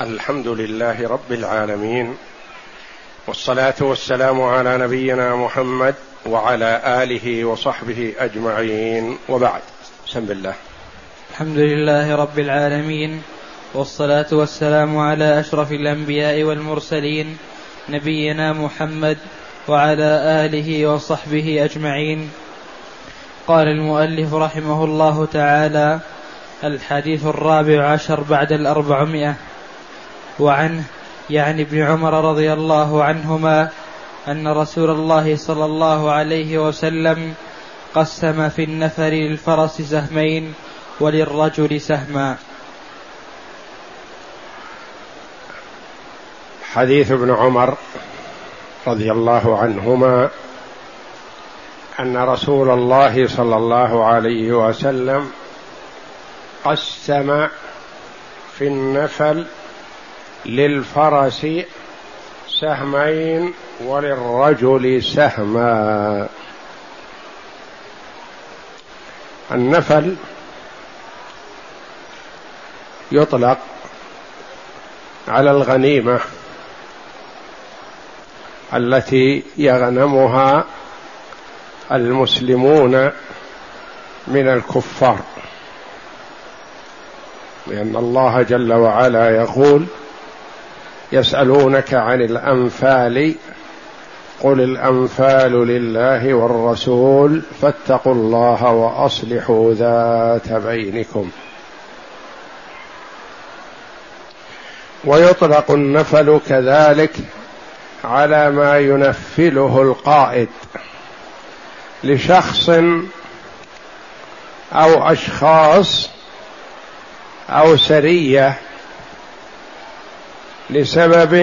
الحمد لله رب العالمين والصلاة والسلام على نبينا محمد وعلى آله وصحبه أجمعين وبعد. بسم الله. الحمد لله رب العالمين والصلاة والسلام على أشرف الأنبياء والمرسلين نبينا محمد وعلى آله وصحبه أجمعين. قال المؤلف رحمه الله تعالى الحديث الرابع عشر بعد الأربعمائة. وعنه يعني ابن عمر رضي الله عنهما أن رسول الله صلى الله عليه وسلم قسم في النفر للفرس سهمين وللرجل سهما. حديث ابن عمر رضي الله عنهما أن رسول الله صلى الله عليه وسلم قسم في النفل للفرس سهمين وللرجل سهما. النفل يطلق على الغنيمة التي يغنمها المسلمون من الكفار لأن الله جل وعلا يقول يسألونك عن الأنفال قل الأنفال لله والرسول فاتقوا الله وأصلحوا ذات بينكم. ويطلق النفل كذلك على ما ينفله القائد لشخص أو أشخاص أو سرية لسبب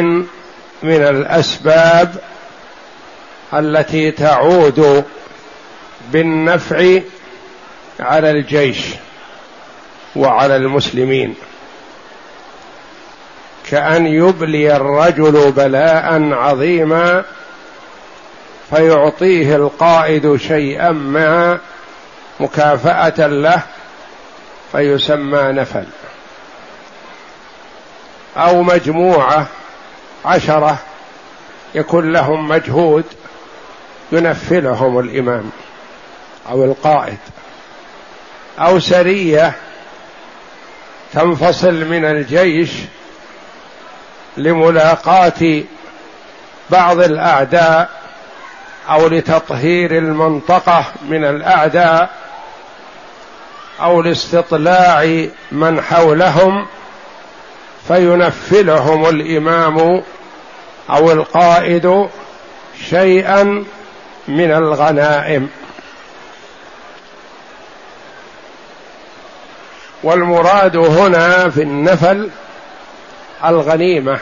من الأسباب التي تعود بالنفع على الجيش وعلى المسلمين. كأن يبلي الرجل بلاء عظيما فيعطيه القائد شيئا ما مكافأة له فيسمى نفل. أو مجموعة عشرة يكون لهم مجهود ينفلهم الإمام أو القائد. أو سرية تنفصل من الجيش لملاقاة بعض الأعداء أو لتطهير المنطقة من الأعداء أو لاستطلاع من حولهم فينفلهم الإمام أو القائد شيئا من الغنائم. والمراد هنا في النفل الغنيمة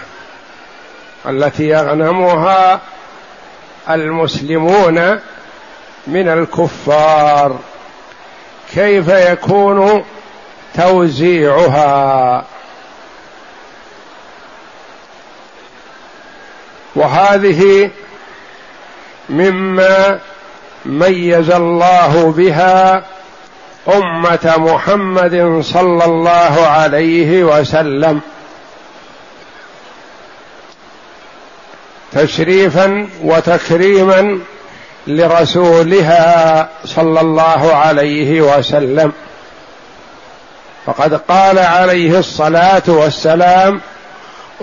التي يغنمها المسلمون من الكفار. كيف يكون توزيعها؟ وهذه مما ميز الله بها أمة محمد صلى الله عليه وسلم. تشريفا وتكريما لرسولها صلى الله عليه وسلم. فقد قال عليه الصلاة والسلام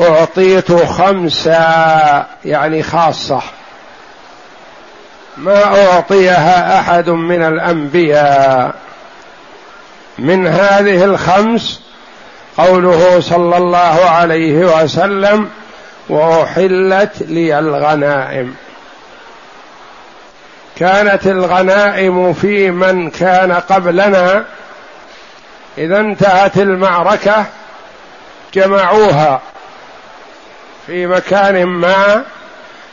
اعطيت خمسا يعني خاصة. ما أعطيها أحد من الأنبياء. من هذه الخمس قوله صلى الله عليه وسلم وأحلت لي الغنائم. كانت الغنائم في من كان قبلنا. إذا انتهت المعركة جمعوها. في مكان ما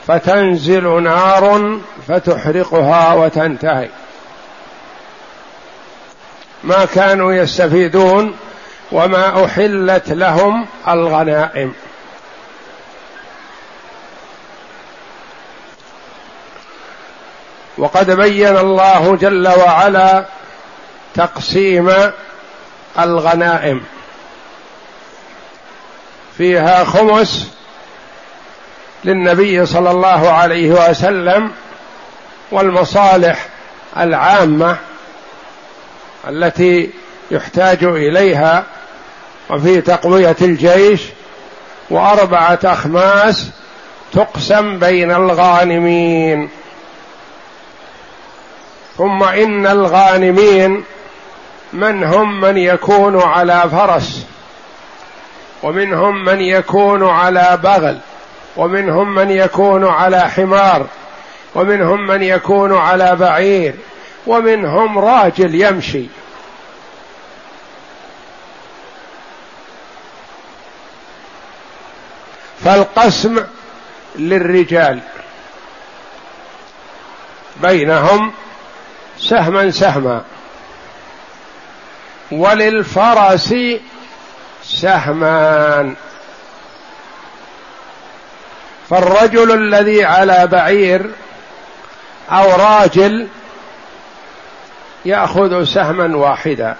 فتنزل نار فتحرقها وتنتهي. ما كانوا يستفيدون وما أحلت لهم الغنائم. وقد بين الله جل وعلا تقسيم الغنائم. فيها خمس للنبي صلى الله عليه وسلم والمصالح العامة التي يحتاج إليها وفي تقوية الجيش وأربعة أخماس تقسم بين الغانمين. ثم إن الغانمين من هم من يكون على فرس ومنهم من يكون على بغل. ومنهم من يكون على حمار ومنهم من يكون على بعير ومنهم راجل يمشي. فالقسم للرجال. بينهم سهما سهما. وللفرس سهمان فالرجل الذي على بعير أو راجل يأخذ سهما واحدا.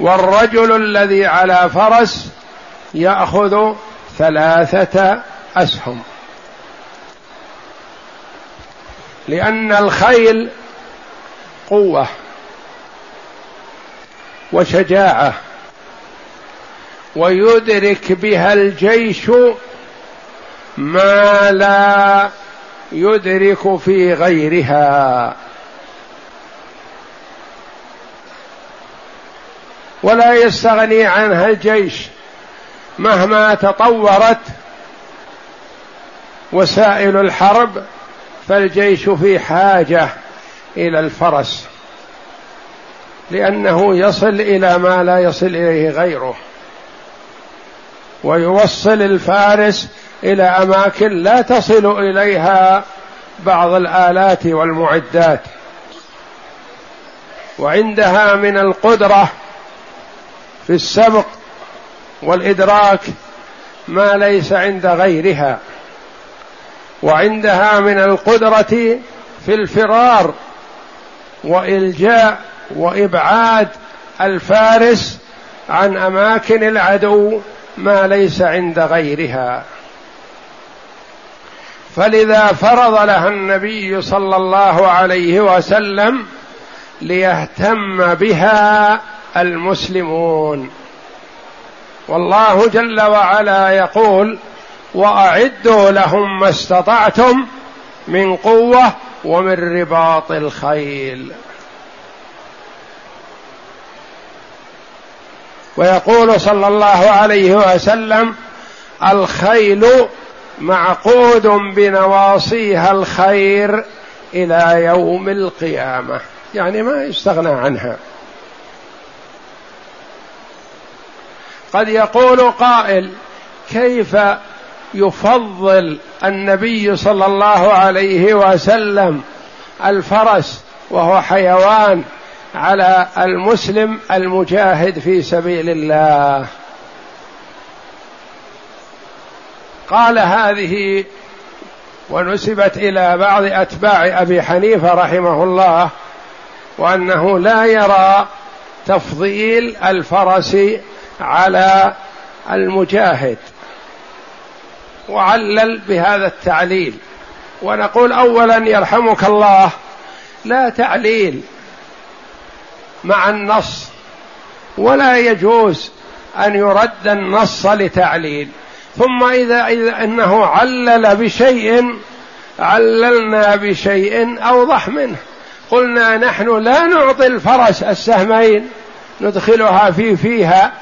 والرجل الذي على فرس يأخذ ثلاثة أسهم. لأن الخيل قوة وشجاعة. ويدرك بها الجيش ما لا يدرك في غيرها. ولا يستغني عنها الجيش مهما تطورت وسائل الحرب فالجيش في حاجة إلى الفرس لأنه يصل إلى ما لا يصل إليه غيره. ويوصل الفارس إلى أماكن لا تصل إليها بعض الآلات والمعدات. وعندها من القدرة في السبق والإدراك ما ليس عند غيرها. وعندها من القدرة في الفرار وإلجاء وإبعاد الفارس عن أماكن العدو ما ليس عند غيرها. فلذا فرض لها النبي صلى الله عليه وسلم ليهتم بها المسلمون. والله جل وعلا يقول وأعدوا لهم ما استطعتم من قوة ومن رباط الخيل. ويقول صلى الله عليه وسلم الخيل معقود بنواصيها الخير إلى يوم القيامة. يعني ما يستغنى عنها. قد يقول قائل كيف يفضل النبي صلى الله عليه وسلم الفرس وهو حيوان على المسلم المجاهد في سبيل الله. قال هذه ونسبت إلى بعض أتباع أبي حنيفة رحمه الله وأنه لا يرى تفضيل الفرس على المجاهد. وعلل بهذا التعليل. ونقول اولا يرحمك الله لا تعليل مع النص. ولا يجوز أن يرد النص لتعليل. ثم إذا, إذا إنه علل بشيء عللنا بشيء أوضح منه. قلنا نحن لا نعطي الفرس السهمين ندخلها في فيها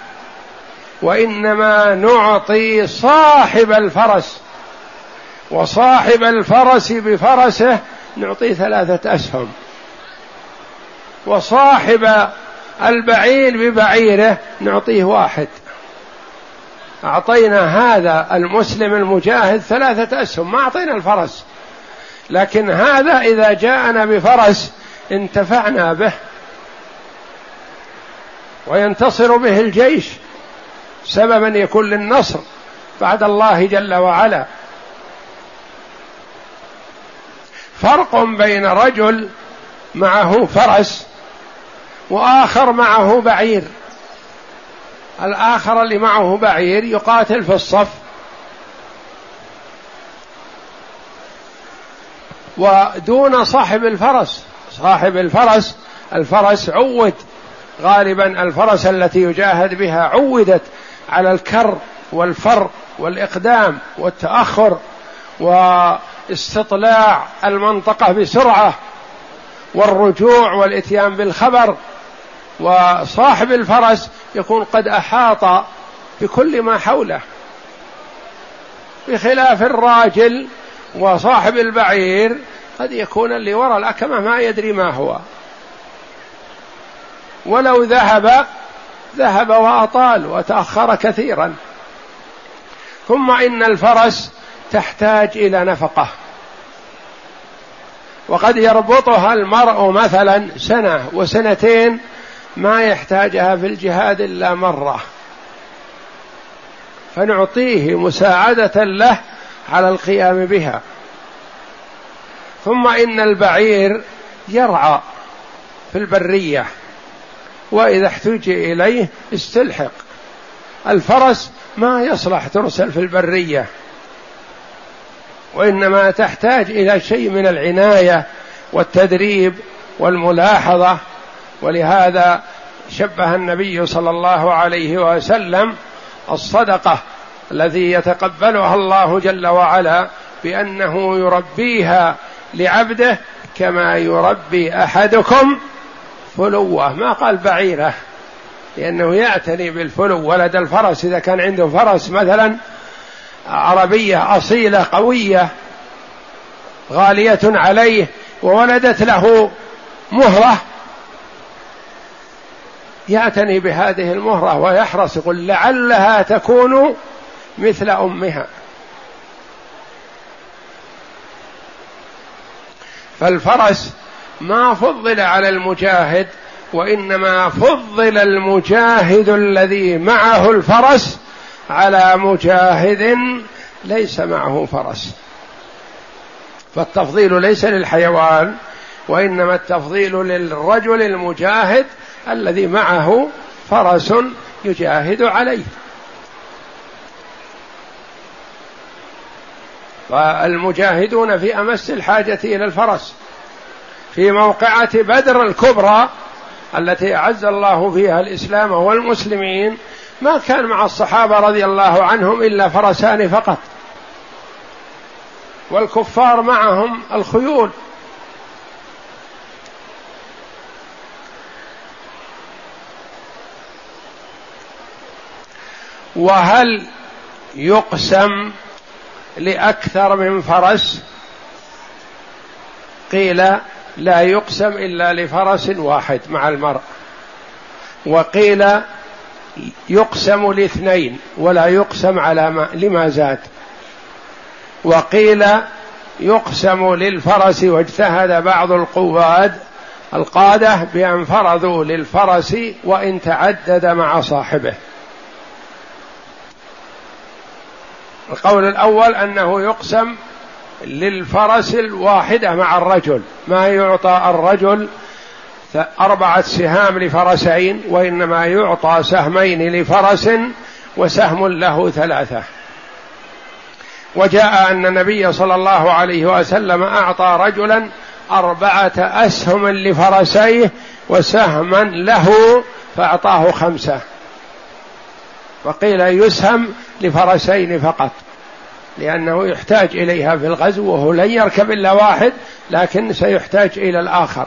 وإنما نعطي صاحب الفرس. وصاحب الفرس بفرسه نعطيه ثلاثة أسهم. وصاحب البعير ببعيره نعطيه واحد. أعطينا هذا المسلم المجاهد ثلاثة أسهم ما أعطينا الفرس. لكن هذا إذا جاءنا بفرس انتفعنا به. وينتصر به الجيش سببا يكون للنصر بعد الله جل وعلا. فرق بين رجل معه فرس وآخر معه بعير. الآخر اللي معه بعير يقاتل في الصف. ودون صاحب الفرس. صاحب الفرس الفرس عود. غالبا الفرس التي يجاهد بها عودت على الكر والفر والإقدام والتأخر واستطلاع المنطقة بسرعة والرجوع والإتيان بالخبر. وصاحب الفرس يكون قد أحاط بكل ما حوله. بخلاف الراجل وصاحب البعير قد يكون اللي وراء الأكمة ما يدري ما هو. ولو ذهب ذهب وأطال وتأخر كثيرا. ثم إن الفرس تحتاج إلى نفقة. وقد يربطها المرء مثلا سنة وسنتين ما يحتاجها في الجهاد إلا مرة. فنعطيه مساعدة له على القيام بها. ثم إن البعير يرعى في البرية وإذا احتج إليه استلحق. الفرس ما يصلح ترسل في البرية وإنما تحتاج إلى شيء من العناية والتدريب والملاحظة ولهذا شبه النبي صلى الله عليه وسلم الصدقة الذي يتقبلها الله جل وعلا بأنه يربيها لعبده كما يربي أحدكم فلوة. ما قال بعيرة؟ لأنه يعتني بالفلو ولد الفرس. إذا كان عنده فرس مثلا عربية أصيلة قوية غالية عليه وولدت له مهرة يعتني بهذه المهرة ويحرص يقول لعلها تكون مثل أمها. فالفرس ما فضل على المجاهد وإنما فضل المجاهد الذي معه الفرس على مجاهد ليس معه فرس. فالتفضيل ليس للحيوان وإنما التفضيل للرجل المجاهد الذي معه فرس يجاهد عليه. فالمجاهدون في أمس الحاجة إلى الفرس. في موقعة بدر الكبرى التي أعز الله فيها الإسلام والمسلمين ما كان مع الصحابة رضي الله عنهم إلا فرسان فقط. والكفار معهم الخيول. وهل يقسم لأكثر من فرس؟ قيل لا يقسم إلا لفرس واحد مع المرء. وقيل يقسم لاثنين ولا يقسم على ما لما زاد. وقيل يقسم للفرس واجتهد بعض القواد القادة بأن فرضوا للفرس وإن تعدد مع صاحبه. القول الأول أنه يقسم للفرس الواحدة مع الرجل ما يعطى الرجل أربعة سهام لفرسين وإنما يعطى سهمين لفرس وسهم له ثلاثة. وجاء أن النبي صلى الله عليه وسلم أعطى رجلا أربعة أسهم لفرسيه وسهما له فأعطاه خمسة. وقيل يسهم لفرسين فقط لأنه يحتاج إليها في الغزو وهو لن يركب إلا واحد لكن سيحتاج إلى الآخر.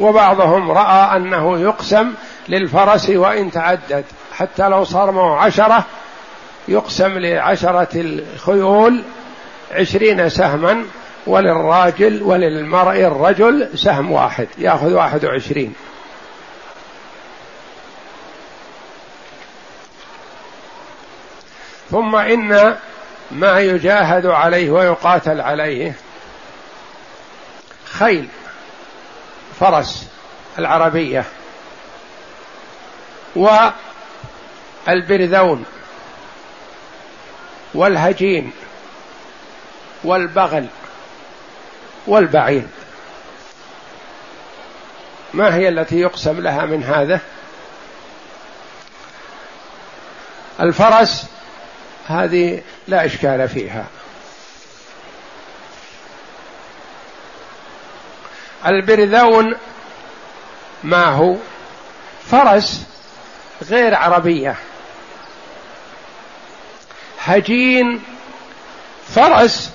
وبعضهم رأى أنه يقسم للفرس وإن تعدد حتى لو صار معه عشرة يقسم لعشرة الخيول عشرين سهما وللراجل وللمرء الرجل سهم واحد يأخذ واحد وعشرين. ثم إن ما يجاهد عليه ويقاتل عليه خيل فرس العربية والبرذون والهجين والبغل والبعير. ما هي التي يقسم لها من هذا؟ الفرس هذه لا إشكال فيها. البرذون ما هو؟ فرس غير عربية. هجين فرس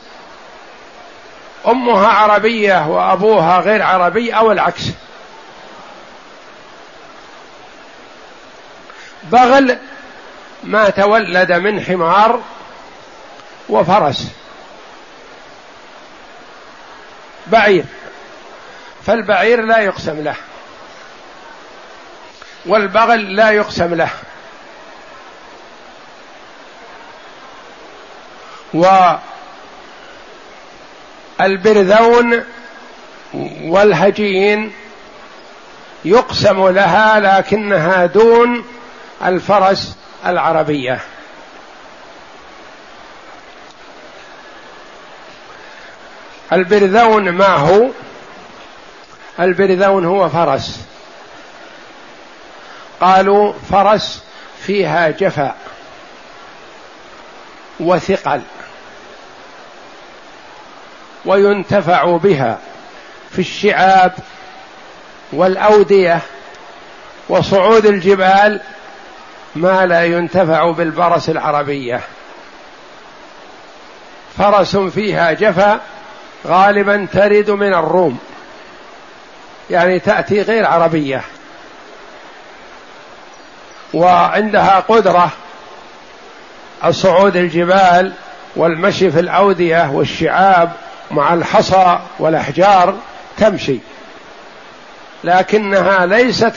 أمها عربية وأبوها غير عربي أو العكس. بغل ما تولد من حمار وفرس. بعير. فالبعير لا يقسم له. والبغل لا يقسم له. والبرذون والهجين يقسم لها لكنها دون الفرس العربية. البرذون ما هو؟ البرذون هو فرس. قالوا فرس فيها جفا وثقل وينتفع بها في الشعاب والأودية وصعود الجبال ما لا ينتفع بالبرس العربية. فرس فيها جفا غالبا ترد من الروم. يعني تأتي غير عربية. وعندها قدرة الصعود الجبال والمشي في الأودية والشعاب مع الحصى والأحجار تمشي. لكنها ليست.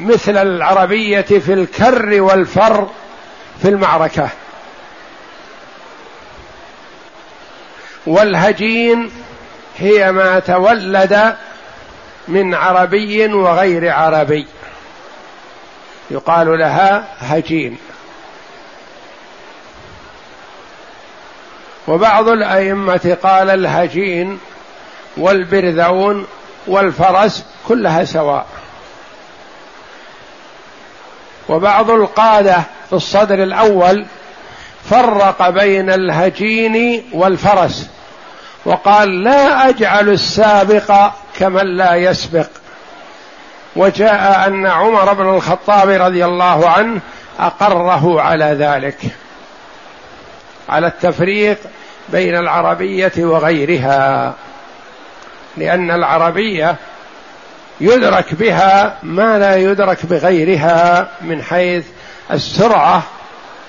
مثل العربية في الكر والفر في المعركة. والهجين هي ما تولد من عربي وغير عربي. يقال لها هجين. وبعض الأئمة قال الهجين والبرذون والفرس كلها سواء. وبعض القادة في الصدر الأول فرق بين الهجين والفرس وقال لا أجعل السابق كمن لا يسبق. وجاء أن عمر بن الخطاب رضي الله عنه أقره على ذلك على التفريق بين العربية وغيرها لأن العربية يدرك بها ما لا يدرك بغيرها من حيث السرعة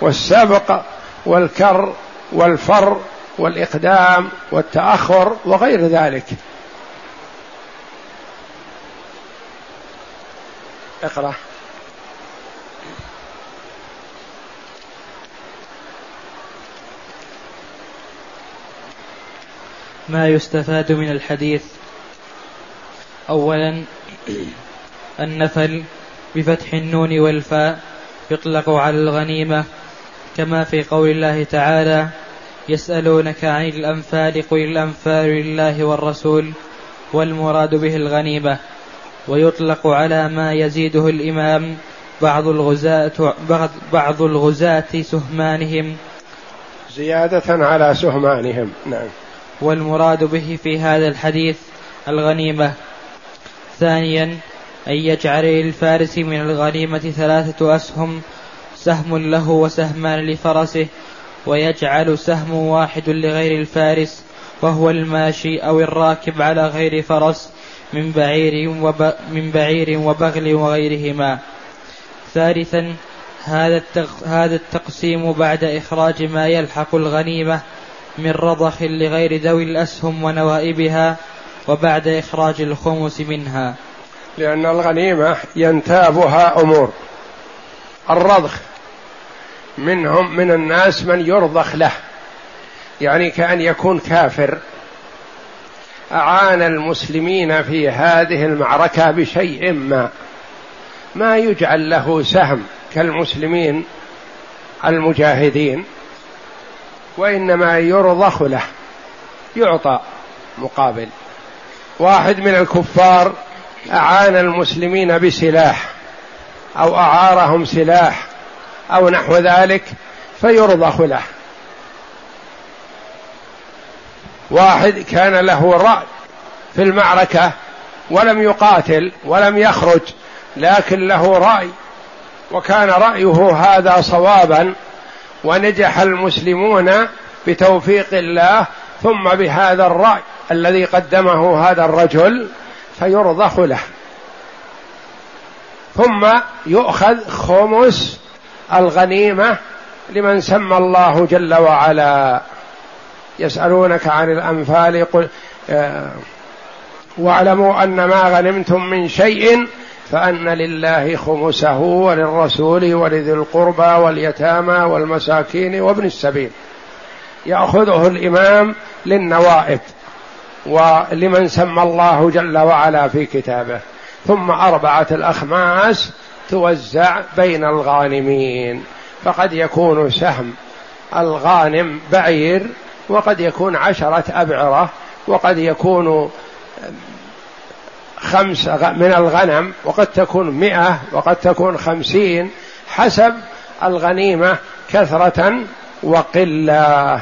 والسبق والكر والفر والإقدام والتأخر وغير ذلك. اقرأ. ما يستفاد من الحديث؟ اولا النفل بفتح النون والفاء يطلق على الغنيمة كما في قول الله تعالى يسألونك عن الأنفال قل الأنفال لله والرسول والمراد به الغنيمة ويطلق على ما يزيده الإمام بعض الغزاة بعض الغزاة سهمانهم. زيادة على سهمانهم نعم. والمراد به في هذا الحديث الغنيمة. ثانيا أن يجعل للفارس من الغنيمة ثلاثة أسهم سهم له وسهمان لفرسه ويجعل سهم واحد لغير الفارس وهو الماشي أو الراكب على غير فرس من بعير وب من بعير وبغل وغيرهما. ثالثا هذا هذا التقسيم بعد إخراج ما يلحق الغنيمة من رضخ لغير ذوي الأسهم ونوائبها وبعد إخراج الخمس منها. لأن الغنيمة ينتابها أمور. الرضخ. منهم من الناس من يرضخ له. يعني كأن يكون كافر. أعان المسلمين في هذه المعركة بشيء ما. ما يجعل له سهم كالمسلمين المجاهدين. وإنما يرضخ له. يعطى مقابل. واحد من الكفار أعان المسلمين بسلاح أو أعارهم سلاح أو نحو ذلك فيرضخ له واحد كان له رأي في المعركة ولم يقاتل ولم يخرج لكن له رأي وكان رأيه هذا صوابا ونجح المسلمون بتوفيق الله ثم بهذا الرأي. الذي قدمه هذا الرجل فيرضخ له. ثم يؤخذ خمس الغنيمة لمن سمى الله جل وعلا. يسألونك عن الأنفال قل آه، واعلموا أن ما غنمتم من شيء فأن لله خمسه وللرسول ولذي القربى واليتامى والمساكين وابن السبيل. يأخذه الإمام للنوائب. ولمن سمى الله جل وعلا في كتابه. ثم أربعة الأخماس توزع بين الغانمين. فقد يكون سهم الغانم بعير وقد يكون عشرة أبعرة وقد يكون خمس من الغنم وقد تكون مئة وقد تكون خمسين حسب الغنيمة كثرة وقلة.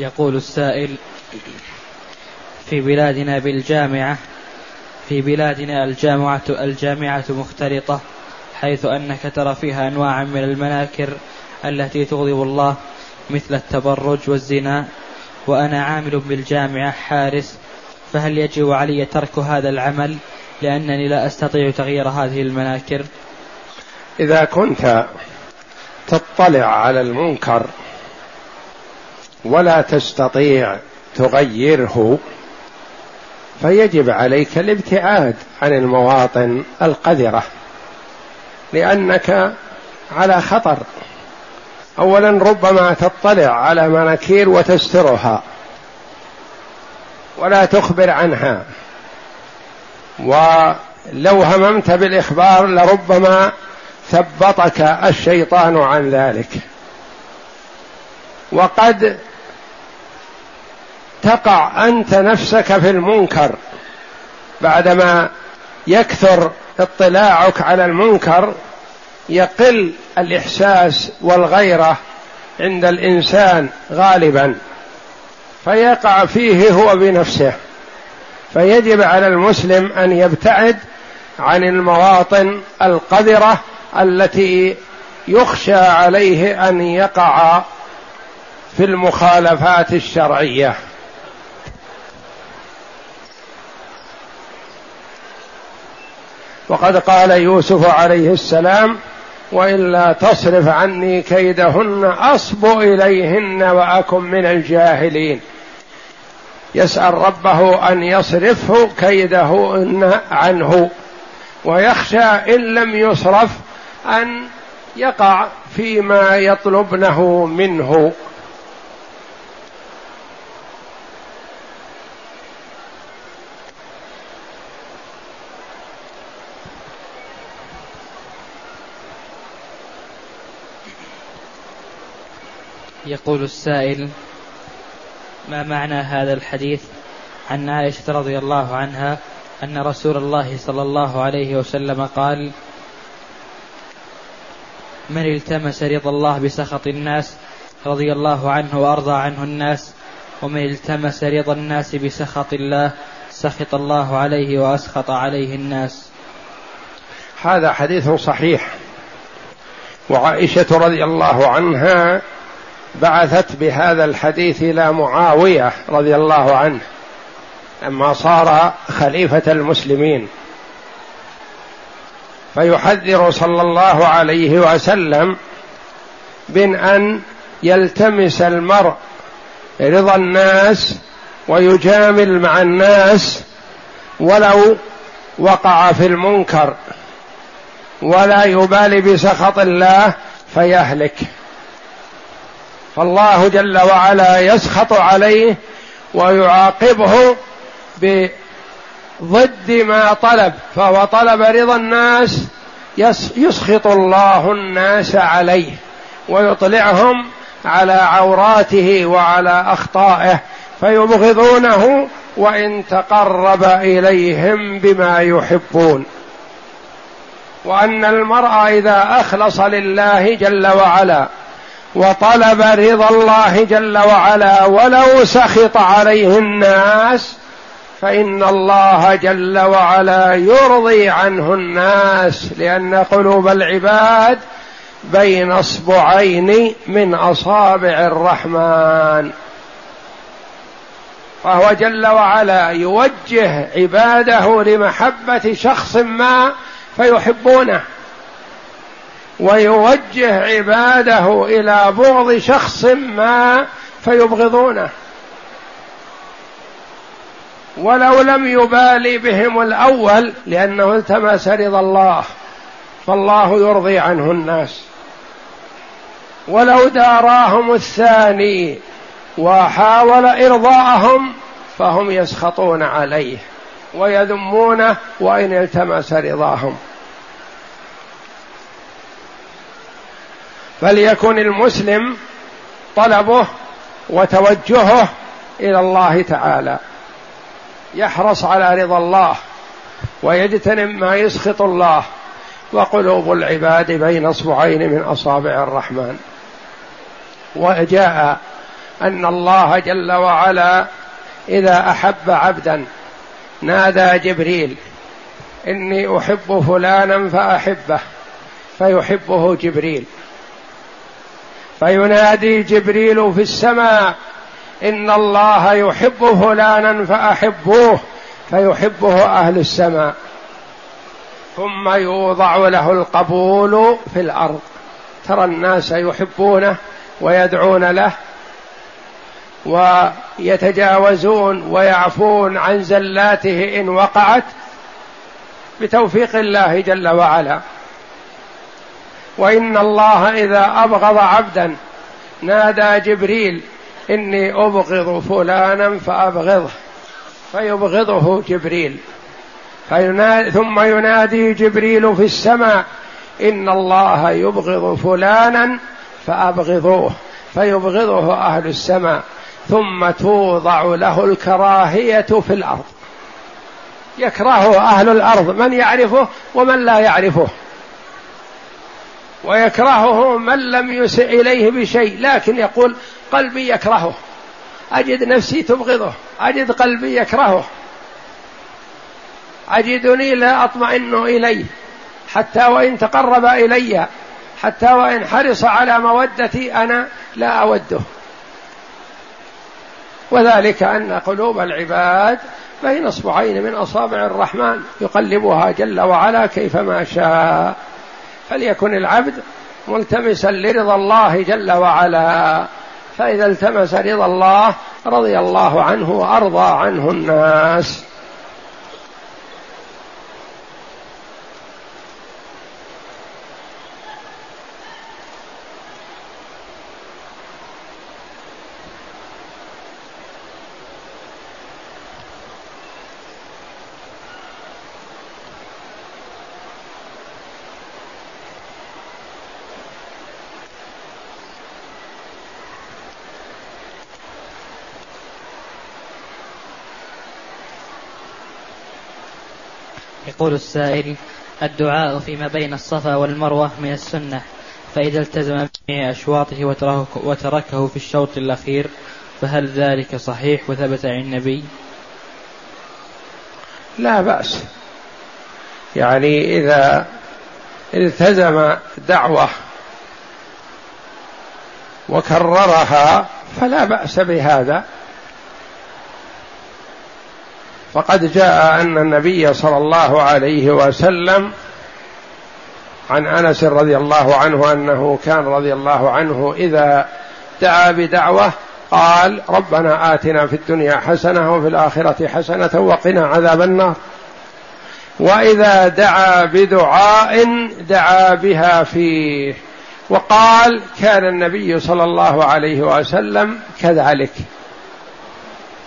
يقول السائل في بلادنا بالجامعة في بلادنا الجامعة الجامعة مختلطة حيث أنك ترى فيها أنواعا من المناكر التي تغضب الله مثل التبرج والزنا. وأنا عامل بالجامعة حارس فهل يجب علي ترك هذا العمل؟ لأنني لا أستطيع تغيير هذه المناكر. إذا كنت تطلع على المنكر ولا تستطيع تغيره فيجب عليك الابتعاد عن المواطن القذرة لأنك على خطر. اولا ربما تطلع على مناكير وتسترها ولا تخبر عنها ولو هممت بالإخبار لربما ثبطك الشيطان عن ذلك. وقد تقع أنت نفسك في المنكر. بعدما يكثر اطلاعك على المنكر يقل الإحساس والغيرة عند الإنسان غالبا. فيقع فيه هو بنفسه. فيجب على المسلم أن يبتعد عن المواطن القذرة التي يخشى عليه أن يقع في المخالفات الشرعية. وقد قال يوسف عليه السلام وإلا تصرف عني كيدهن أصب إليهن وأكن من الجاهلين. يسأل ربه أن يصرفه كيدهن عنه ويخشى إن لم يصرف أن يقع فيما يطلبنه منه. يقول السائل ما معنى هذا الحديث؟ عن عائشة رضي الله عنها أن رسول الله صلى الله عليه وسلم قال من التمس رضا الله بسخط الناس رضي الله عنه وأرضى عنه الناس ومن التمس رضا الناس بسخط الله سخط الله عليه وأسخط عليه الناس. هذا حديث صحيح. وعائشة رضي الله عنها بعثت بهذا الحديث إلى معاوية رضي الله عنه لما صار خليفة المسلمين. فيحذر صلى الله عليه وسلم من أن يلتمس المرء رضا الناس ويجامل مع الناس ولو وقع في المنكر ولا يبالي بسخط الله فيهلك. فالله جل وعلا يسخط عليه ويعاقبه بضد ما طلب فهو طلب رضا الناس يسخط الله الناس عليه ويطلعهم على عوراته وعلى أخطائه فيبغضونه وإن تقرب إليهم بما يحبون. وأن المرء إذا أخلص لله جل وعلا وطلب رضا الله جل وعلا ولو سخط عليه الناس فإن الله جل وعلا يرضي عنه الناس لأن قلوب العباد بين أصبعين من أصابع الرحمن. فهو جل وعلا يوجه عباده لمحبة شخص ما فيحبونه. ويوجه عباده إلى بغض شخص ما فيبغضونه. ولو لم يبالي بهم الأول لأنه التمس رضا الله فالله يرضي عنه الناس. ولو داراهم الثاني وحاول إرضاءهم فهم يسخطون عليه ويذمونه وإن التمس رضاهم. فليكن المسلم طلبه وتوجهه إلى الله تعالى. يحرص على رضا الله ويجتنب ما يسخط الله وقلوب العباد بين أصبعين من أصابع الرحمن. وجاء أن الله جل وعلا إذا أحب عبدا نادى جبريل إني أحب فلانا فأحبه فيحبه جبريل. فينادي جبريل في السماء إن الله يحب فلانا فأحبوه فيحبه أهل السماء. ثم يوضع له القبول في الأرض. ترى الناس يحبونه ويدعون له ويتجاوزون ويعفون عن زلاته إن وقعت بتوفيق الله جل وعلا. وإن الله إذا أبغض عبدا نادى جبريل إني أبغض فلانا فأبغضه. فيبغضه جبريل. فينادي ثم ينادي جبريل في السماء إن الله يبغض فلانا فأبغضوه. فيبغضه أهل السماء. ثم توضع له الكراهية في الأرض. يكرهه أهل الأرض. من يعرفه ومن لا يعرفه؟ ويكرهه من لم يسئ إليه بشيء لكن يقول قلبي يكرهه. أجد نفسي تبغضه أجد قلبي يكرهه. أجدني لا أطمئن إليه حتى وإن تقرب إلي حتى وإن حرص على مودتي أنا لا أوده. وذلك أن قلوب العباد بين أصبعين من أصابع الرحمن يقلبها جل وعلا كيفما شاء. فليكن العبد ملتمسا لرضا الله جل وعلا. فإذا التمس رضا الله رضي الله عنه وأرضى عنه الناس. يقول السائل الدعاء فيما بين الصفا والمروة من السنة فإذا التزم بجميع أشواطه وتركه في الشوط الأخير فهل ذلك صحيح؟ وثبت عن النبي. لا بأس. يعني إذا التزم دعوة وكررها فلا بأس بهذا. فقد جاء أن النبي صلى الله عليه وسلم عن أنس رضي الله عنه أنه كان رضي الله عنه إذا دعا بدعوة قال ربنا آتنا في الدنيا حسنة وفي الآخرة حسنة وقنا عذاب النار. وإذا دعا بدعاء دعا بها فيه. وقال كان النبي صلى الله عليه وسلم كذلك.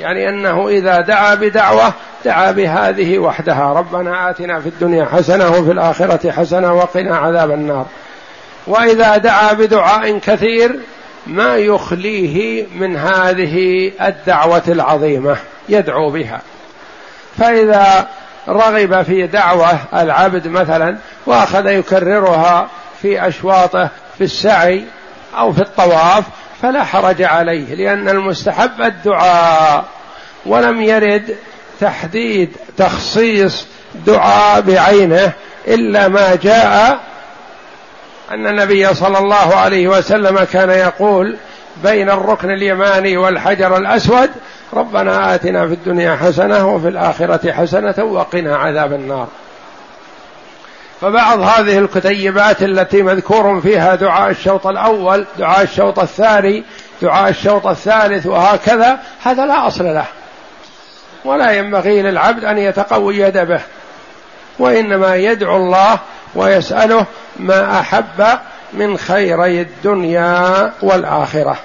يعني أنه إذا دعا بدعوة دعا بهذه وحدها. ربنا آتنا في الدنيا حسنة وفي الآخرة حسنة وقنا عذاب النار. وإذا دعا بدعاء كثير ما يخليه من هذه الدعوة العظيمة يدعو بها. فإذا رغب في دعوة العبد مثلا وأخذ يكررها في أشواطه في السعي أو في الطواف فلا حرج عليه لأن المستحب الدعاء ولم يرد تحديد تخصيص دعاء بعينه إلا ما جاء أن النبي صلى الله عليه وسلم كان يقول بين الركن اليماني والحجر الأسود ربنا آتنا في الدنيا حسنة وفي الآخرة حسنة وقنا عذاب النار. فبعض هذه الكتيبات التي مذكور فيها دعاء الشوط الأول دعاء الشوط الثاني دعاء الشوط الثالث وهكذا هذا لا أصل له. ولا ينبغي للعبد أن يتقوي به. وإنما يدعو الله ويسأله ما أحب من خيري الدنيا والآخرة.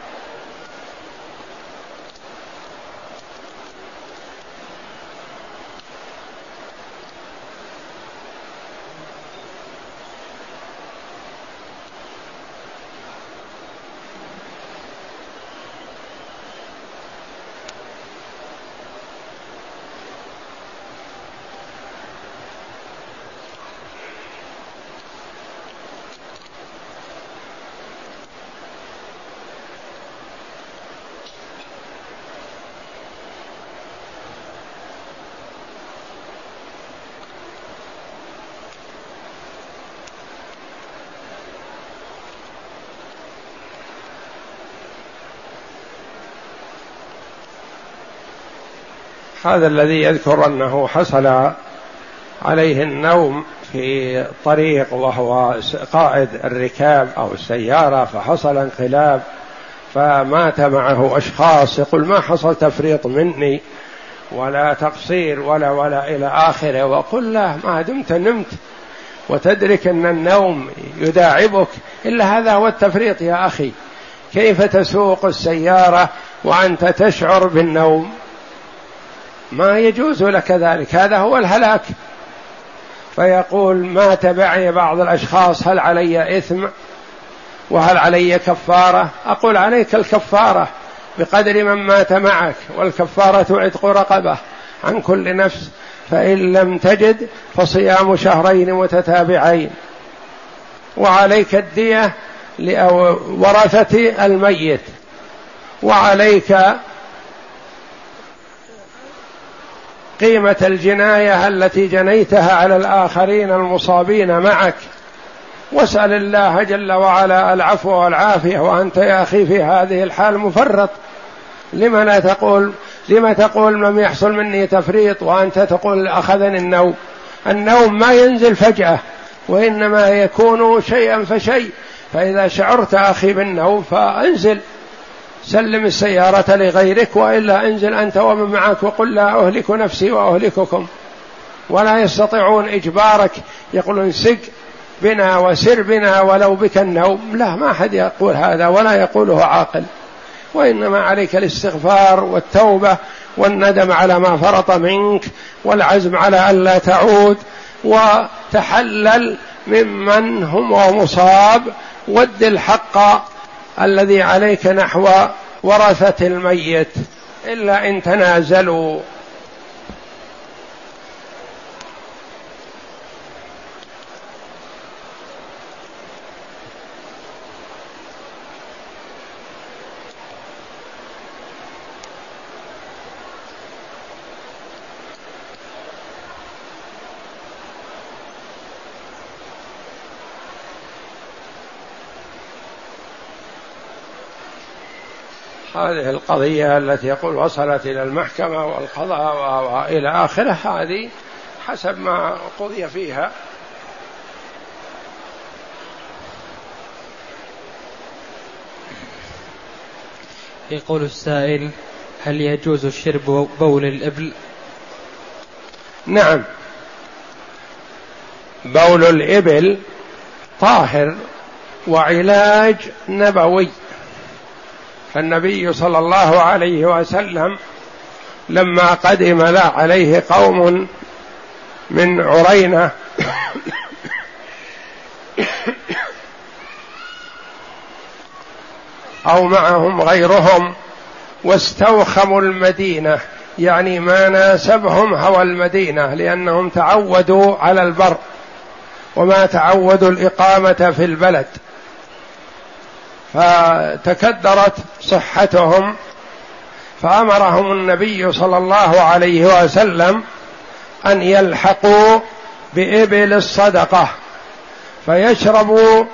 هذا الذي يذكر أنه حصل عليه النوم في طريق وهو قائد الركاب أو السيارة فحصل انقلاب فمات معه أشخاص يقول ما حصل تفريط مني ولا تقصير ولا ولا إلى آخره وقل له ما دمت نمت. وتدرك أن النوم يداعبك إلا هذا هو التفريط يا أخي. كيف تسوق السيارة وأنت تشعر بالنوم؟ ما يجوز لك ذلك. هذا هو الهلاك. فيقول ما تبعي بعض الأشخاص؟ هل علي إثم؟ وهل علي كفارة؟ أقول عليك الكفارة. بقدر من مات معك والكفارة عتق رقبة عن كل نفس. فإن لم تجد فصيام شهرين متتابعين. وعليك الدية لورثه الميت. وعليك قيمة الجناية التي جنيتها على الآخرين المصابين معك. واسأل الله جل وعلا العفو والعافية. وأنت يا أخي في هذه الحال مفرط. لم لا تقول لم تقول لم يحصل مني تفريط وأنت تقول أخذني النوم. النوم ما ينزل فجأة وإنما يكون شيئا فشيء. فإذا شعرت أخي بالنوم فأنزل. سلم السيارة لغيرك وإلا انزل أنت ومن معك وقل لا أهلك نفسي وأهلككم ولا يستطيعون إجبارك. يقولون سق بنا وسر بنا ولو بك النوم. لا ما أحد يقول هذا ولا يقوله عاقل. وإنما عليك الاستغفار والتوبة والندم على ما فرط منك والعزم على ألا تعود وتحلل ممن هم مصاب ود الحق الذي عليك نحو ورثة الميت إلا إن تنازلوا. هذه القضية التي يقول وصلت إلى المحكمة والقضاء وإلى آخره هذه حسب ما قضي فيها. يقول السائل هل يجوز شرب بول الإبل؟ نعم. بول الإبل طاهر وعلاج نبوي. فالنبي صلى الله عليه وسلم لما قدم لا عليه قوم من عرينة أو معهم غيرهم واستوخموا المدينة يعني ما ناسبهم هوى المدينة لأنهم تعودوا على البر وما تعودوا الإقامة في البلد. فتكدرت صحتهم فأمرهم النبي صلى الله عليه وسلم أن يلحقوا بإبل الصدقة فيشربوا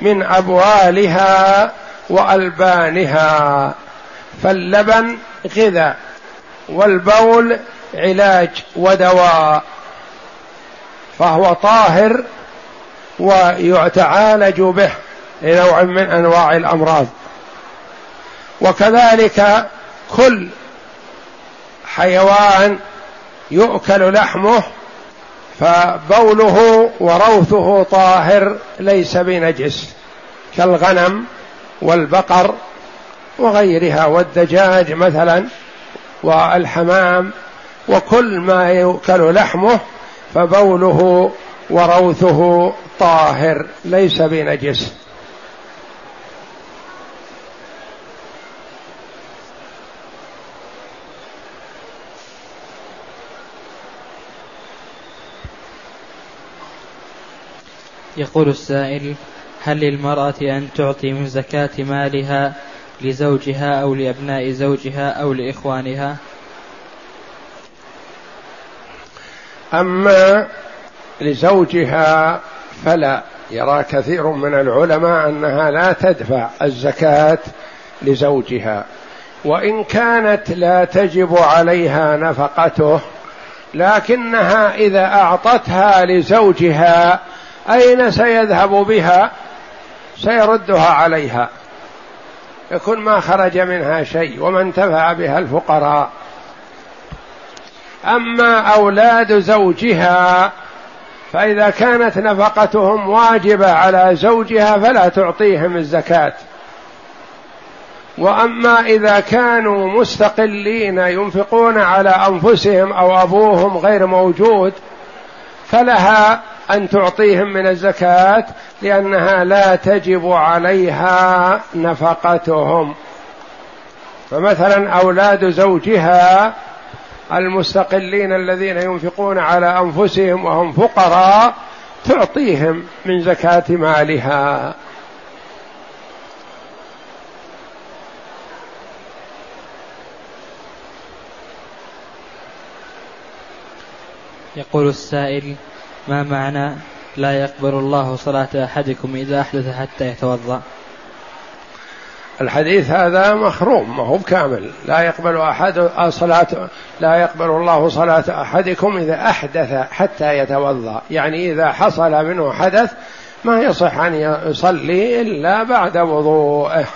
من أبوالها وألبانها فاللبن غذاء والبول علاج ودواء فهو طاهر ويتعالج به. لنوع من أنواع الأمراض. وكذلك كل حيوان يؤكل لحمه فبوله وروثه طاهر ليس بنجس كالغنم والبقر وغيرها والدجاج مثلا والحمام وكل ما يؤكل لحمه فبوله وروثه طاهر ليس بنجس. يقول السائل هل للمرأة أن تعطي من زكاة مالها لزوجها أو لأبناء زوجها أو لإخوانها؟ أما لزوجها فلا. يرى كثير من العلماء أنها لا تدفع الزكاة لزوجها وإن كانت لا تجب عليها نفقته لكنها إذا أعطتها لزوجها أين سيذهب بها؟ سيردها عليها. يكون ما خرج منها شيء وما انتفع بها الفقراء. أما أولاد زوجها فإذا كانت نفقتهم واجبة على زوجها فلا تعطيهم الزكاة. وأما إذا كانوا مستقلين ينفقون على أنفسهم أو أبوهم غير موجود فلها أن تعطيهم من الزكاة لأنها لا تجب عليها نفقتهم. فمثلا أولاد زوجها المستقلين الذين ينفقون على أنفسهم وهم فقراء تعطيهم من زكاة مالها. يقول السائل ما معنى لا يقبل الله صلاة أحدكم إذا أحدث حتى يتوضأ؟ الحديث هذا مخروم ما هو بكامل. لا يقبل أحد صلاة لا يقبل الله صلاة أحدكم إذا أحدث حتى يتوضأ. يعني إذا حصل منه حدث ما يصح أن يصلي إلا بعد وضوءه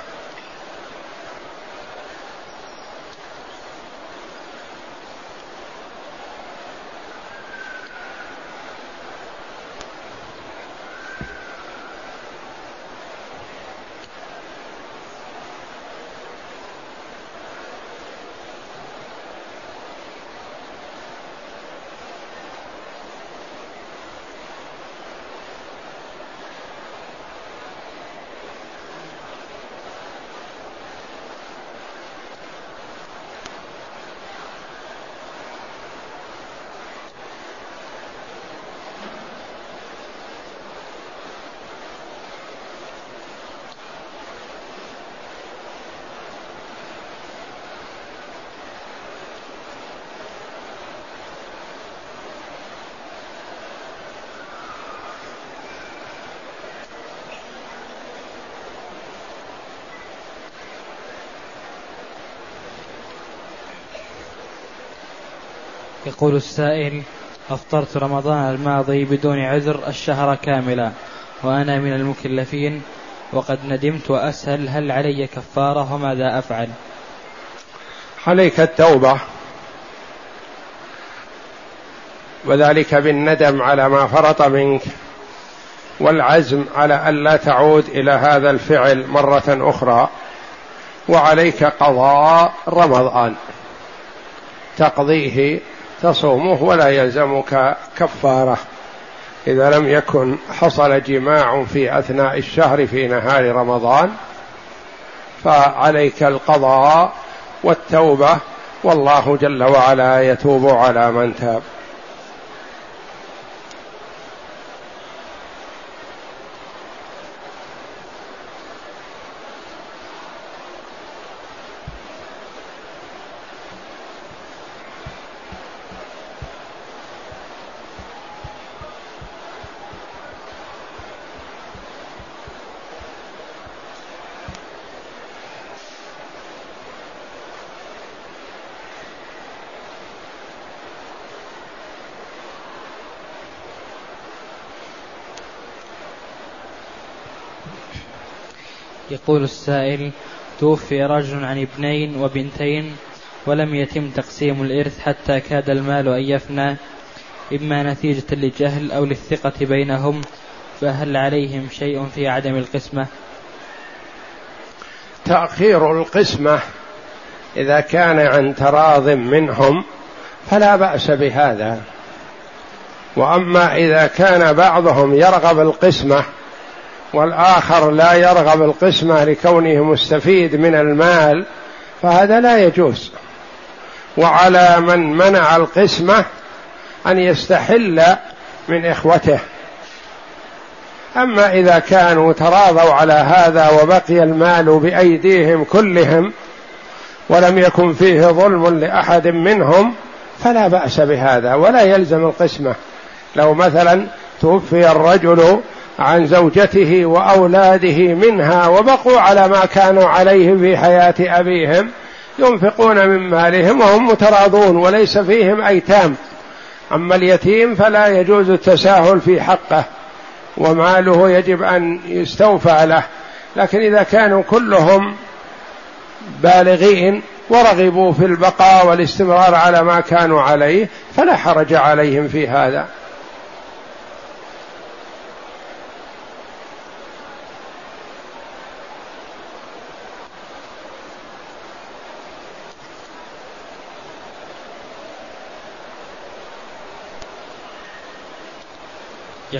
يقول السائل أفطرت رمضان الماضي بدون عذر الشهر كاملا وأنا من المكلفين وقد ندمت وأسأل هل علي كفارة وماذا أفعل؟ عليك التوبة وذلك بالندم على ما فرط منك والعزم على ألا تعود إلى هذا الفعل مرة أخرى وعليك قضاء رمضان تقضيه تصومه ولا يلزمك كفارة. إذا لم يكن حصل جماع في أثناء الشهر في نهار رمضان فعليك القضاء والتوبة والله جل وعلا يتوب على من تاب. يقول السائل توفي رجل عن ابنين وبنتين ولم يتم تقسيم الإرث حتى كاد المال أن يفنى إما نتيجة للجهل أو للثقة بينهم فهل عليهم شيء في عدم القسمة؟ تأخير القسمة إذا كان عن تراض منهم فلا بأس بهذا وأما إذا كان بعضهم يرغب القسمة والآخر لا يرغب القسمة لكونه مستفيد من المال فهذا لا يجوز. وعلى من منع القسمة أن يستحل من إخوته. أما إذا كانوا تراضوا على هذا وبقي المال بأيديهم كلهم ولم يكن فيه ظلم لأحد منهم فلا بأس بهذا ولا يلزم القسمة. لو مثلا توفي الرجل عن زوجته وأولاده منها وبقوا على ما كانوا عليه في حياة أبيهم ينفقون من مالهم وهم متراضون وليس فيهم أيتام. أما اليتيم فلا يجوز التساهل في حقه وماله يجب أن يستوفى له. لكن إذا كانوا كلهم بالغين ورغبوا في البقاء والاستمرار على ما كانوا عليه فلا حرج عليهم في هذا.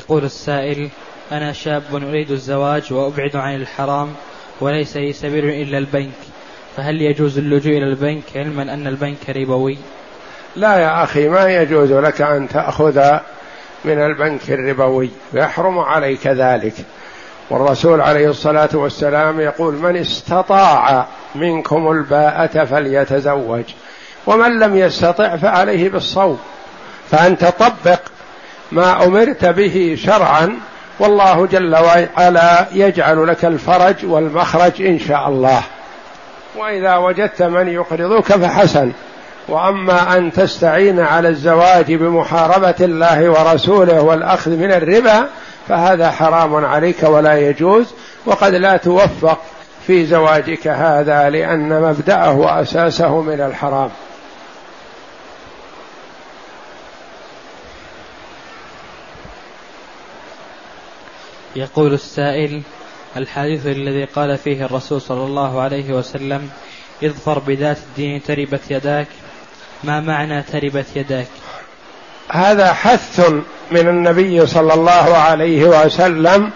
يقول السائل أنا شاب أريد الزواج وأبعد عن الحرام وليس لي سبيل إلا البنك فهل يجوز اللجوء إلى البنك علما أن البنك ربوي؟ لا يا أخي ما يجوز لك أن تأخذ من البنك الربوي يحرم عليك ذلك. والرسول عليه الصلاة والسلام يقول من استطاع منكم الباءة فليتزوج ومن لم يستطع فعليه بالصوم فأنت طبق ما أمرت به شرعا والله جل وعلا يجعل لك الفرج والمخرج إن شاء الله. وإذا وجدت من يقرضك فحسن. وأما أن تستعين على الزواج بمحاربة الله ورسوله والأخذ من الربا فهذا حرام عليك ولا يجوز. وقد لا توفق في زواجك هذا لأن مبدأه وأساسه من الحرام. يقول السائل الحديث الذي قال فيه الرسول صلى الله عليه وسلم اظفر بذات الدين تربت يداك ما معنى تربت يداك؟ هذا حث من النبي صلى الله عليه وسلم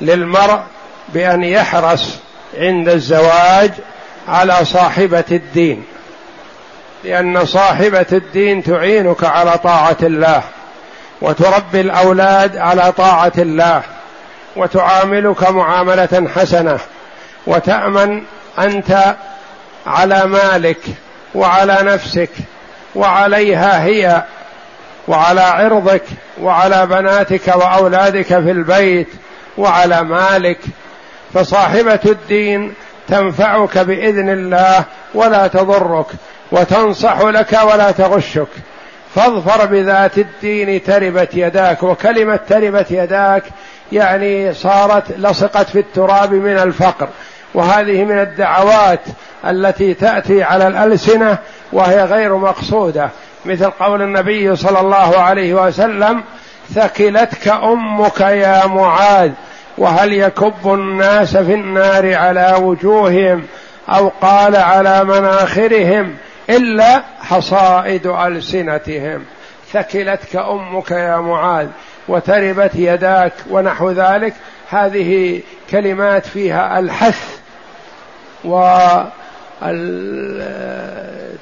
للمرء بأن يحرص عند الزواج على صاحبة الدين لأن صاحبة الدين تعينك على طاعة الله وتربي الأولاد على طاعة الله. وتعاملك معاملة حسنة وتأمن أنت على مالك وعلى نفسك وعليها هي وعلى عرضك وعلى بناتك وأولادك في البيت وعلى مالك. فصاحبة الدين تنفعك بإذن الله ولا تضرك وتنصح لك ولا تغشك. فاظفر بذات الدين تربت يداك وكلمة تربت يداك يعني صارت لصقت في التراب من الفقر. وهذه من الدعوات التي تأتي على الألسنة وهي غير مقصودة. مثل قول النبي صلى الله عليه وسلم ثكلتك أمك يا معاذ وهل يكب الناس في النار على وجوههم أو قال على مناخرهم إلا حصائد ألسنتهم؟ ثكلتك أمك يا معاذ. وتربت يداك ونحو ذلك. هذه كلمات فيها الحث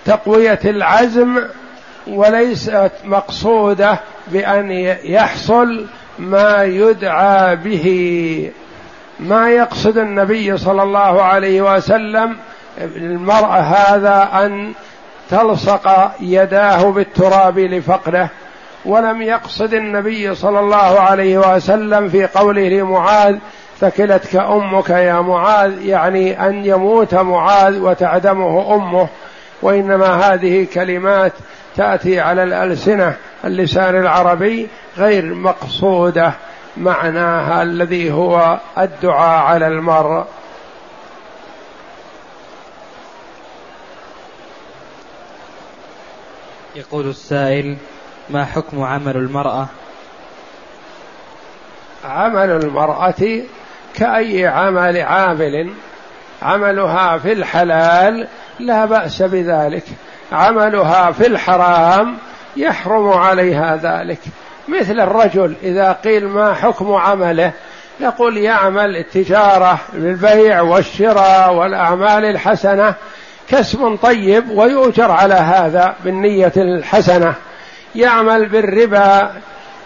وتقوية العزم وليست مقصودة بأن يحصل ما يدعى به. ما يقصد النبي صلى الله عليه وسلم المرء هذا أن تلصق يداه بالتراب لفقره ولم يقصد النبي صلى الله عليه وسلم في قوله لمعاذ ثكلتك أمك يا معاذ. يعني أن يموت معاذ وتعدمه أمه. وإنما هذه كلمات تأتي على الألسنة اللسان العربي غير مقصودة. معناها الذي هو الدعاء على المرء. يقول السائل ما حكم عمل المرأة؟ عمل المرأة كأي عمل عامل عملها في الحلال لا بأس بذلك. عملها في الحرام يحرم عليها ذلك. مثل الرجل إذا قيل ما حكم عمله يقول يعمل التجارة بالبيع والشراء والأعمال الحسنة كسب طيب ويؤجر على هذا بالنية الحسنة. يعمل بالربا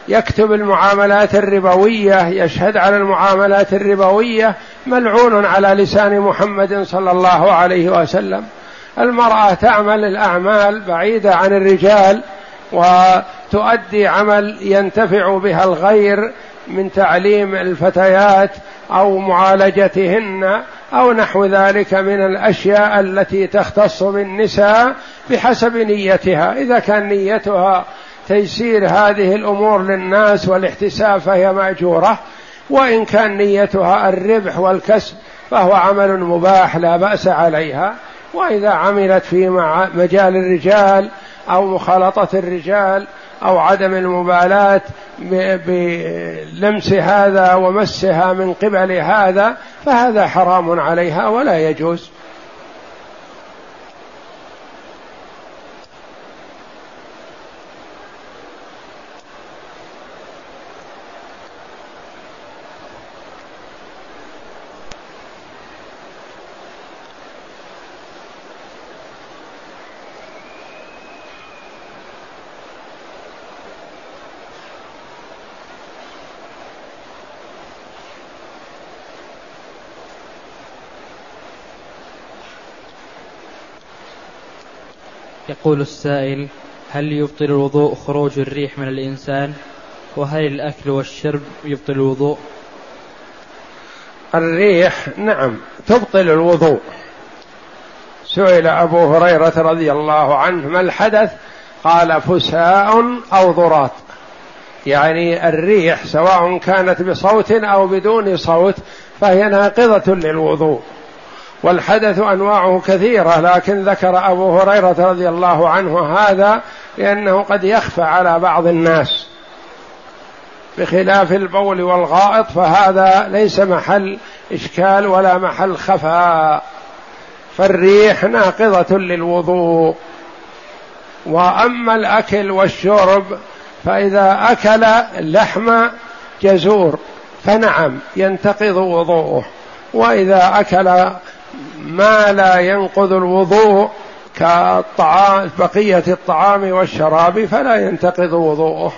يكتب المعاملات الربوية يشهد على المعاملات الربوية ملعون على لسان محمد صلى الله عليه وسلم. المرأة تعمل الأعمال بعيدة عن الرجال وتؤدي عمل ينتفع بها الغير من تعليم الفتيات أو معالجتهن أو نحو ذلك من الأشياء التي تختص بالنساء. بحسب نيتها. إذا كان نيتها تيسير هذه الأمور للناس والاحتساب فهي مأجورة وإن كان نيتها الربح والكسب فهو عمل مباح لا بأس عليها. وإذا عملت في مجال الرجال أو مخالطة الرجال أو عدم المبالاة بلمس هذا ومسها من قبل هذا فهذا حرام عليها ولا يجوز. يقول السائل هل يبطل الوضوء خروج الريح من الإنسان؟ وهل الأكل والشرب يبطل الوضوء؟ الريح نعم تبطل الوضوء. سئل أبو هريرة رضي الله عنه ما الحدث؟ قال فساء أو ضراط. يعني الريح سواء كانت بصوت أو بدون صوت فهي ناقضة للوضوء. والحدث أنواعه كثيرة لكن ذكر أبو هريرة رضي الله عنه هذا لأنه قد يخفى على بعض الناس. بخلاف البول والغائط فهذا ليس محل إشكال ولا محل خفاء فالريح ناقضة للوضوء. وأما الأكل والشرب فإذا أكل لحم جزور فنعم ينتقض وضوءه. وإذا أكل ما لا ينقض الوضوء كالطعام بقية الطعام والشراب فلا ينتقض وضوءه.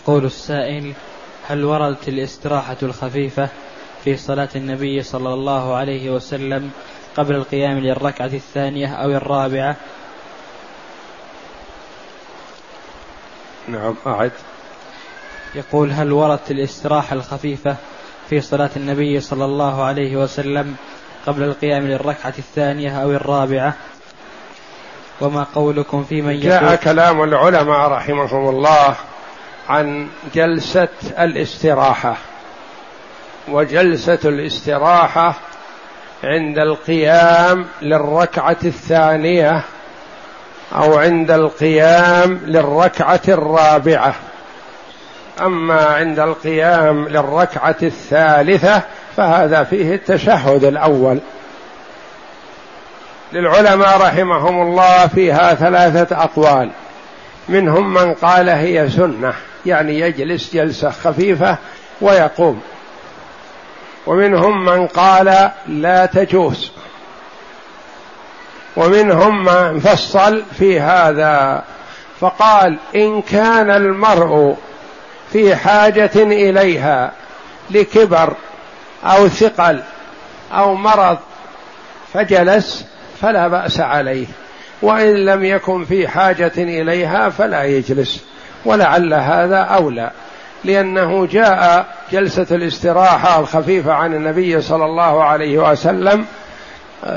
يقول السائل هل وردت الاستراحة الخفيفة في صلاة النبي صلى الله عليه وسلم قبل القيام للركعة الثانية أو الرابعة؟ نعم أعد. يقول هل وردت الاستراحة الخفيفة في صلاة النبي صلى الله عليه وسلم قبل القيام للركعة الثانية أو الرابعة؟ وما قولكم في من جاء كلام العلماء رحمهم الله. عن جلسة الاستراحة. وجلسة الاستراحة عند القيام للركعة الثانية أو عند القيام للركعة الرابعة. أما عند القيام للركعة الثالثة فهذا فيه التشهد الأول. للعلماء رحمهم الله فيها ثلاثة أقوال. منهم من قال هي سنة. يعني يجلس جلسة خفيفة ويقوم. ومنهم من قال لا تجوز. ومنهم من فصل في هذا فقال إن كان المرء في حاجة إليها لكبر أو ثقل أو مرض فجلس فلا بأس عليه وإن لم يكن في حاجة إليها فلا يجلس. ولعل هذا أولى لأنه جاء جلسة الاستراحة الخفيفة عن النبي صلى الله عليه وسلم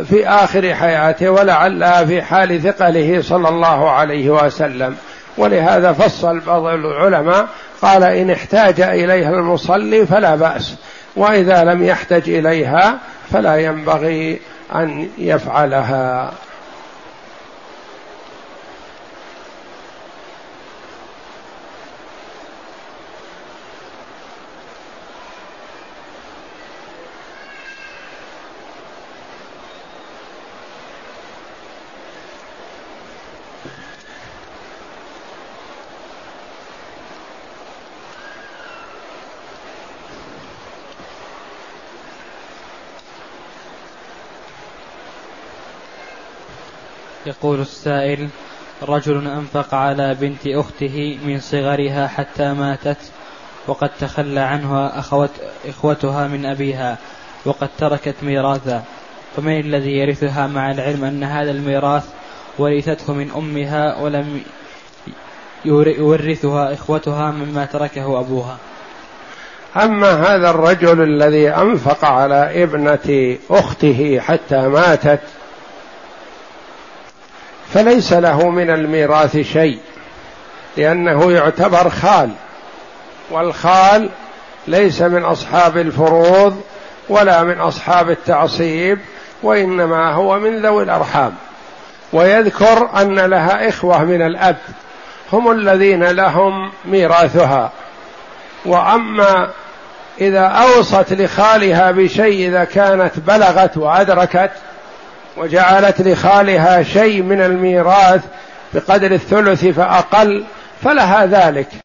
في آخر حياته ولعلها في حال ثقله صلى الله عليه وسلم. ولهذا فصل بعض العلماء قال إن احتاج إليها المصلي فلا بأس وإذا لم يحتج إليها فلا ينبغي أن يفعلها. يقول السائل رجل أنفق على بنت أخته من صغرها حتى ماتت وقد تخلى عنها أخوت إخوتها من أبيها وقد تركت ميراثا فمن الذي يرثها مع العلم أن هذا الميراث ورثته من أمها ولم يورثها إخوتها مما تركه أبوها. أما هذا الرجل الذي أنفق على ابنة أخته حتى ماتت فليس له من الميراث شيء لأنه يعتبر خال. والخال ليس من أصحاب الفروض ولا من أصحاب التعصيب وإنما هو من ذوي الأرحام. ويذكر أن لها إخوة من الأب هم الذين لهم ميراثها. وأما إذا أوصت لخالها بشيء إذا كانت بلغت وأدركت وجعلت لخالها شيء من الميراث بقدر الثلث فأقل فلها ذلك.